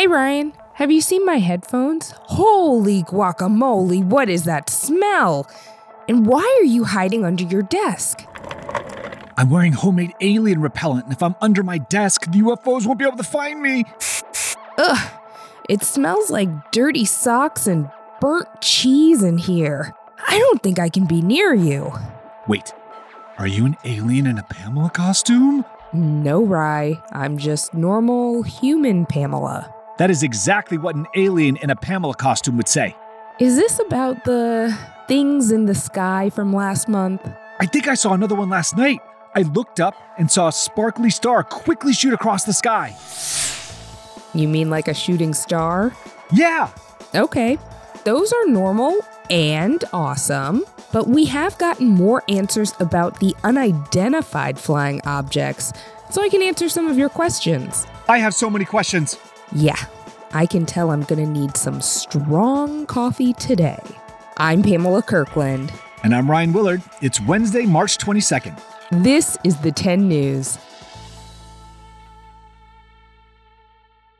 Hey Ryan, have you seen my headphones? Holy guacamole, what is that smell? And why are you hiding under your desk? I'm wearing homemade alien repellent, and if I'm under my desk, the UFOs won't be able to find me. Ugh, it smells like dirty socks and burnt cheese in here. I don't think I can be near you. Wait, are you an alien in a Pamela costume? No, Rye. I'm just normal human Pamela. That is exactly what an alien in a Pamela costume would say. Is this about the things in the sky from last month? I think I saw another one last night. I looked up and saw a sparkly star quickly shoot across the sky. You mean like a shooting star? Yeah, Okay, those are normal and awesome, but we have gotten more answers about the unidentified flying objects, so I can answer some of your questions. I have so many questions. Yeah, I can tell I'm gonna need some strong coffee today. I'm Pamela Kirkland. And I'm Ryan Willard. It's Wednesday, March 22nd. This is the 10 News.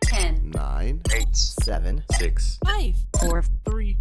10, nine, eight, seven, six, 5, 4, three,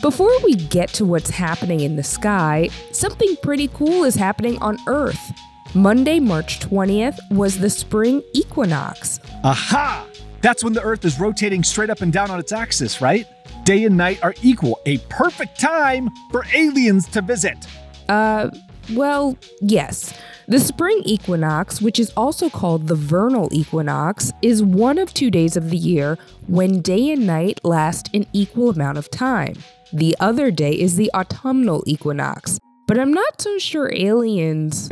Before we get to what's happening in the sky, something pretty cool is happening on Earth. Monday, March 20th was the spring equinox. Aha! That's when the Earth is rotating straight up and down on its axis, right? Day and night are equal, a perfect time for aliens to visit. Uh, well, yes. The spring equinox, which is also called the vernal equinox, is one of two days of the year when day and night last an equal amount of time. The other day is the autumnal equinox. But I'm not so sure aliens.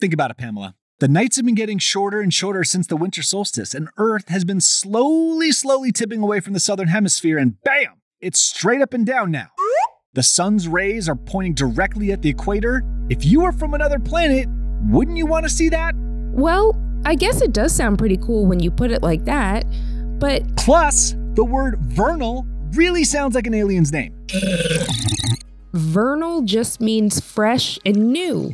Think about it, Pamela. The nights have been getting shorter and shorter since the winter solstice, and Earth has been slowly, slowly tipping away from the southern hemisphere, and bam! It's straight up and down now. The sun's rays are pointing directly at the equator. If you were from another planet, wouldn't you want to see that? Well, I guess it does sound pretty cool when you put it like that, but Plus, the word vernal really sounds like an alien's name. Vernal just means fresh and new.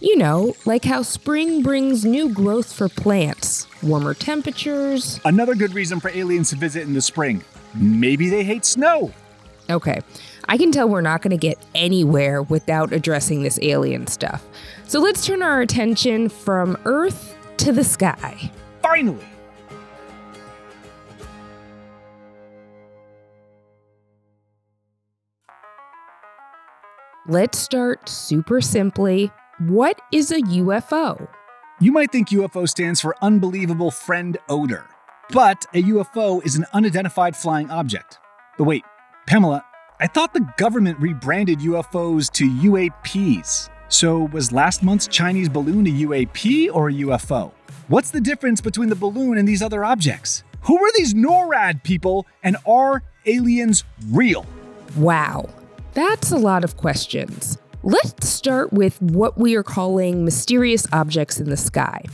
You know, like how spring brings new growth for plants, warmer temperatures. Another good reason for aliens to visit in the spring. Maybe they hate snow. Okay, I can tell we're not going to get anywhere without addressing this alien stuff. So let's turn our attention from Earth to the sky. Finally! Let's start super simply. What is a UFO? You might think UFO stands for Unbelievable Friend Odor, but a UFO is an unidentified flying object. But wait, Pamela, I thought the government rebranded UFOs to UAPs. So was last month's Chinese balloon a UAP or a UFO? What's the difference between the balloon and these other objects? Who are these NORAD people and are aliens real? Wow, that's a lot of questions. Let's start with what we are calling mysterious objects in the sky.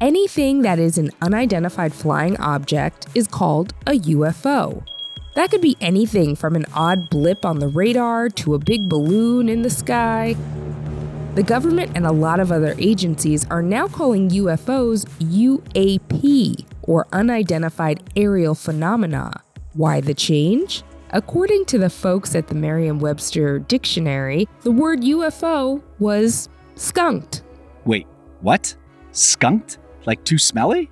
Anything that is an unidentified flying object is called a UFO. That could be anything from an odd blip on the radar to a big balloon in the sky. The government and a lot of other agencies are now calling UFOs UAP, or Unidentified Aerial Phenomena. Why the change? According to the folks at the Merriam Webster Dictionary, the word UFO was skunked. Wait, what? Skunked? Like too smelly?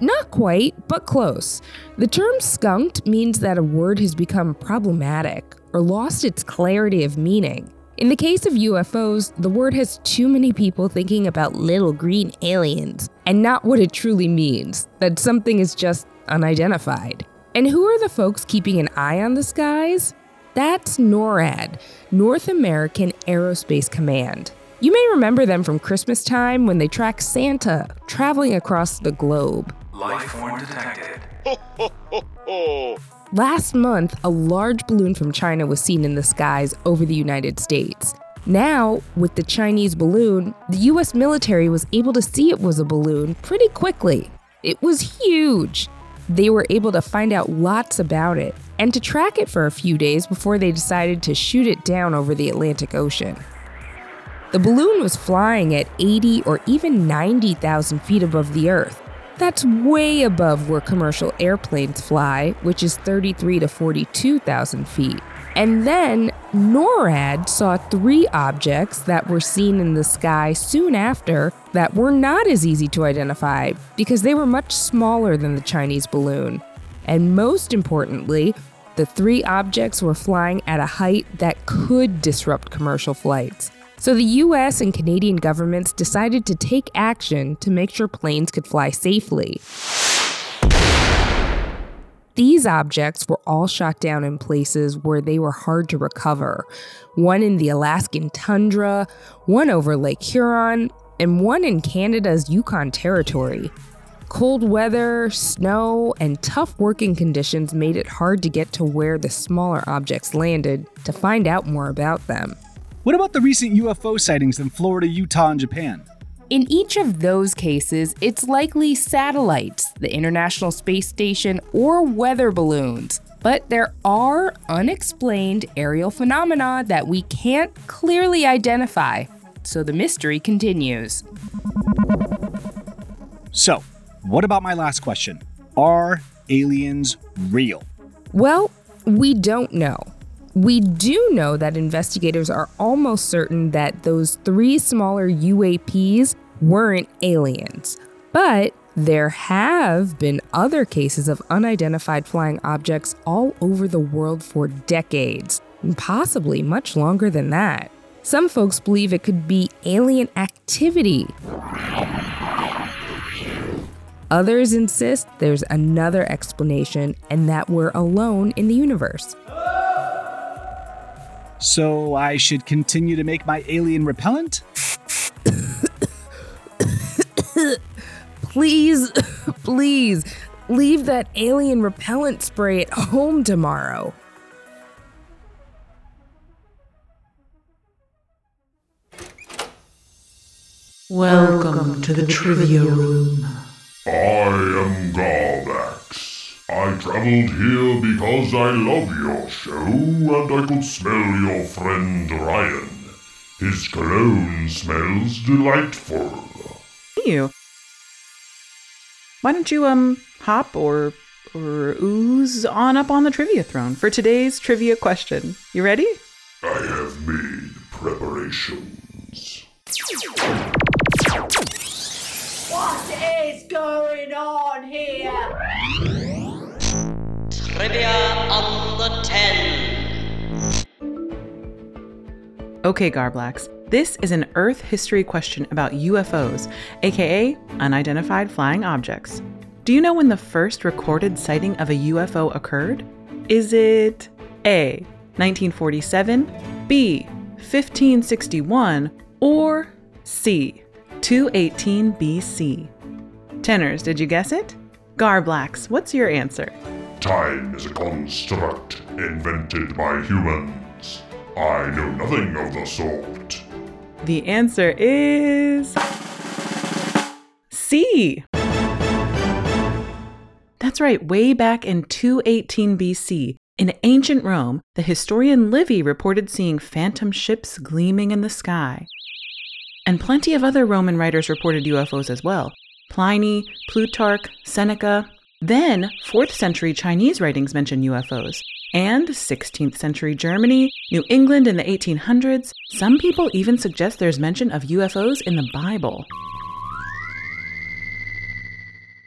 Not quite, but close. The term skunked means that a word has become problematic or lost its clarity of meaning. In the case of UFOs, the word has too many people thinking about little green aliens and not what it truly means that something is just unidentified. And who are the folks keeping an eye on the skies? That's NORAD, North American Aerospace Command. You may remember them from Christmas time when they track Santa traveling across the globe. life form detected. Last month, a large balloon from China was seen in the skies over the United States. Now, with the Chinese balloon, the US military was able to see it was a balloon pretty quickly. It was huge. They were able to find out lots about it and to track it for a few days before they decided to shoot it down over the Atlantic Ocean. The balloon was flying at 80 or even 90,000 feet above the Earth. That's way above where commercial airplanes fly, which is 33 to 42,000 feet. And then NORAD saw three objects that were seen in the sky soon after that were not as easy to identify because they were much smaller than the Chinese balloon. And most importantly, the three objects were flying at a height that could disrupt commercial flights. So the US and Canadian governments decided to take action to make sure planes could fly safely. These objects were all shot down in places where they were hard to recover one in the Alaskan tundra, one over Lake Huron, and one in Canada's Yukon Territory. Cold weather, snow, and tough working conditions made it hard to get to where the smaller objects landed to find out more about them. What about the recent UFO sightings in Florida, Utah, and Japan? In each of those cases, it's likely satellites, the International Space Station, or weather balloons. But there are unexplained aerial phenomena that we can't clearly identify, so the mystery continues. So, what about my last question? Are aliens real? Well, we don't know. We do know that investigators are almost certain that those three smaller UAPs weren't aliens. But there have been other cases of unidentified flying objects all over the world for decades, and possibly much longer than that. Some folks believe it could be alien activity. Others insist there's another explanation and that we're alone in the universe. So I should continue to make my alien repellent? please, please, leave that alien repellent spray at home tomorrow. Welcome to the trivia room. I am Garblax. I traveled here because I love your show and I could smell your friend Ryan. His cologne smells delightful. You. Why don't you um hop or or ooze on up on the trivia throne for today's trivia question? You ready? I have made preparations. What is going on here? On the 10. Okay, Garblax. This is an Earth history question about UFOs, aka unidentified flying objects. Do you know when the first recorded sighting of a UFO occurred? Is it A. 1947, B. 1561, or C. 218 BC? Tenors, did you guess it? Garblax, what's your answer? Time is a construct invented by humans. I know nothing of the sort. The answer is C. That's right, way back in 218 BC, in ancient Rome, the historian Livy reported seeing phantom ships gleaming in the sky. And plenty of other Roman writers reported UFOs as well Pliny, Plutarch, Seneca. Then, 4th century Chinese writings mention UFOs. And 16th century Germany, New England in the 1800s, some people even suggest there's mention of UFOs in the Bible.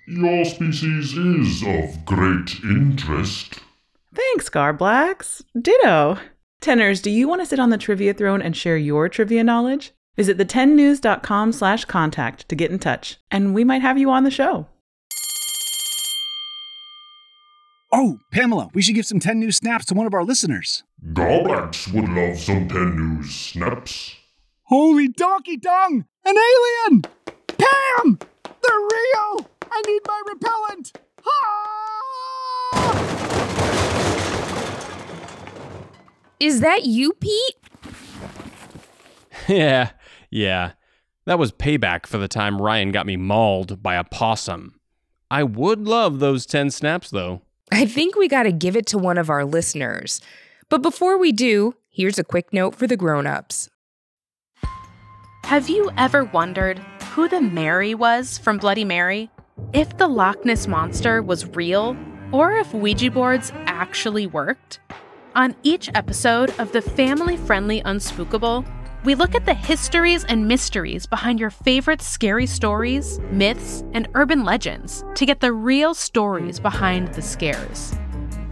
Your species is of great interest. Thanks, Garblax. Ditto. Tenors, do you want to sit on the trivia throne and share your trivia knowledge? Visit the10news.com slash contact to get in touch, and we might have you on the show. Oh, Pamela, we should give some 10 new snaps to one of our listeners. Garblax would love some 10 news snaps. Holy donkey dong! An alien! Pam! They're real! I need my repellent! Ah! Is that you, Pete? yeah, yeah. That was payback for the time Ryan got me mauled by a possum. I would love those 10 snaps, though. I think we got to give it to one of our listeners. But before we do, here's a quick note for the grown-ups. Have you ever wondered who the Mary was from Bloody Mary? If the Loch Ness Monster was real, or if Ouija boards actually worked? On each episode of the family friendly Unspookable, we look at the histories and mysteries behind your favorite scary stories, myths, and urban legends to get the real stories behind the scares.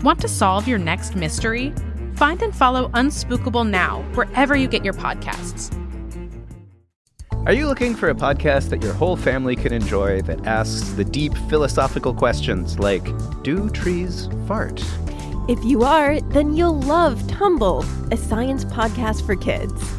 Want to solve your next mystery? Find and follow Unspookable now, wherever you get your podcasts. Are you looking for a podcast that your whole family can enjoy that asks the deep philosophical questions like Do trees fart? If you are, then you'll love Tumble, a science podcast for kids.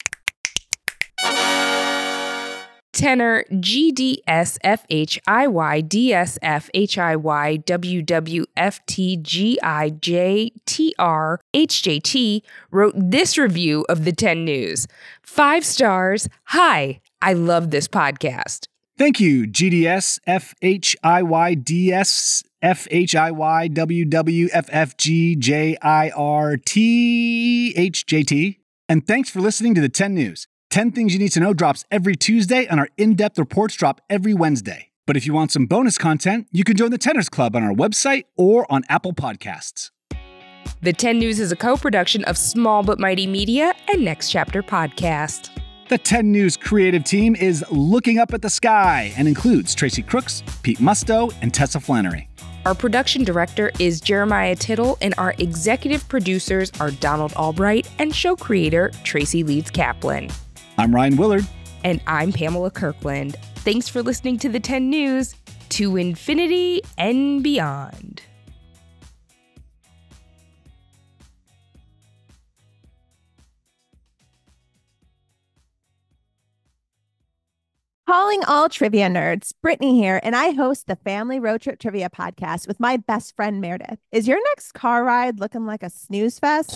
Tenor GDSFHIY DSFHIY WWFTGIJTR HJT wrote this review of the 10 News. Five stars. Hi, I love this podcast. Thank you, GDS, FHIY, DS, FHIY, WWFFG, JIRT, HJT. And thanks for listening to the 10 News. 10 Things You Need to Know drops every Tuesday, and our in depth reports drop every Wednesday. But if you want some bonus content, you can join the Tenors Club on our website or on Apple Podcasts. The 10 News is a co production of Small But Mighty Media and Next Chapter Podcast. The 10 News creative team is looking up at the sky and includes Tracy Crooks, Pete Musto, and Tessa Flannery. Our production director is Jeremiah Tittle, and our executive producers are Donald Albright and show creator Tracy Leeds Kaplan. I'm Ryan Willard. And I'm Pamela Kirkland. Thanks for listening to the 10 News, to infinity and beyond. Calling all trivia nerds, Brittany here, and I host the Family Road Trip Trivia Podcast with my best friend Meredith. Is your next car ride looking like a snooze fest?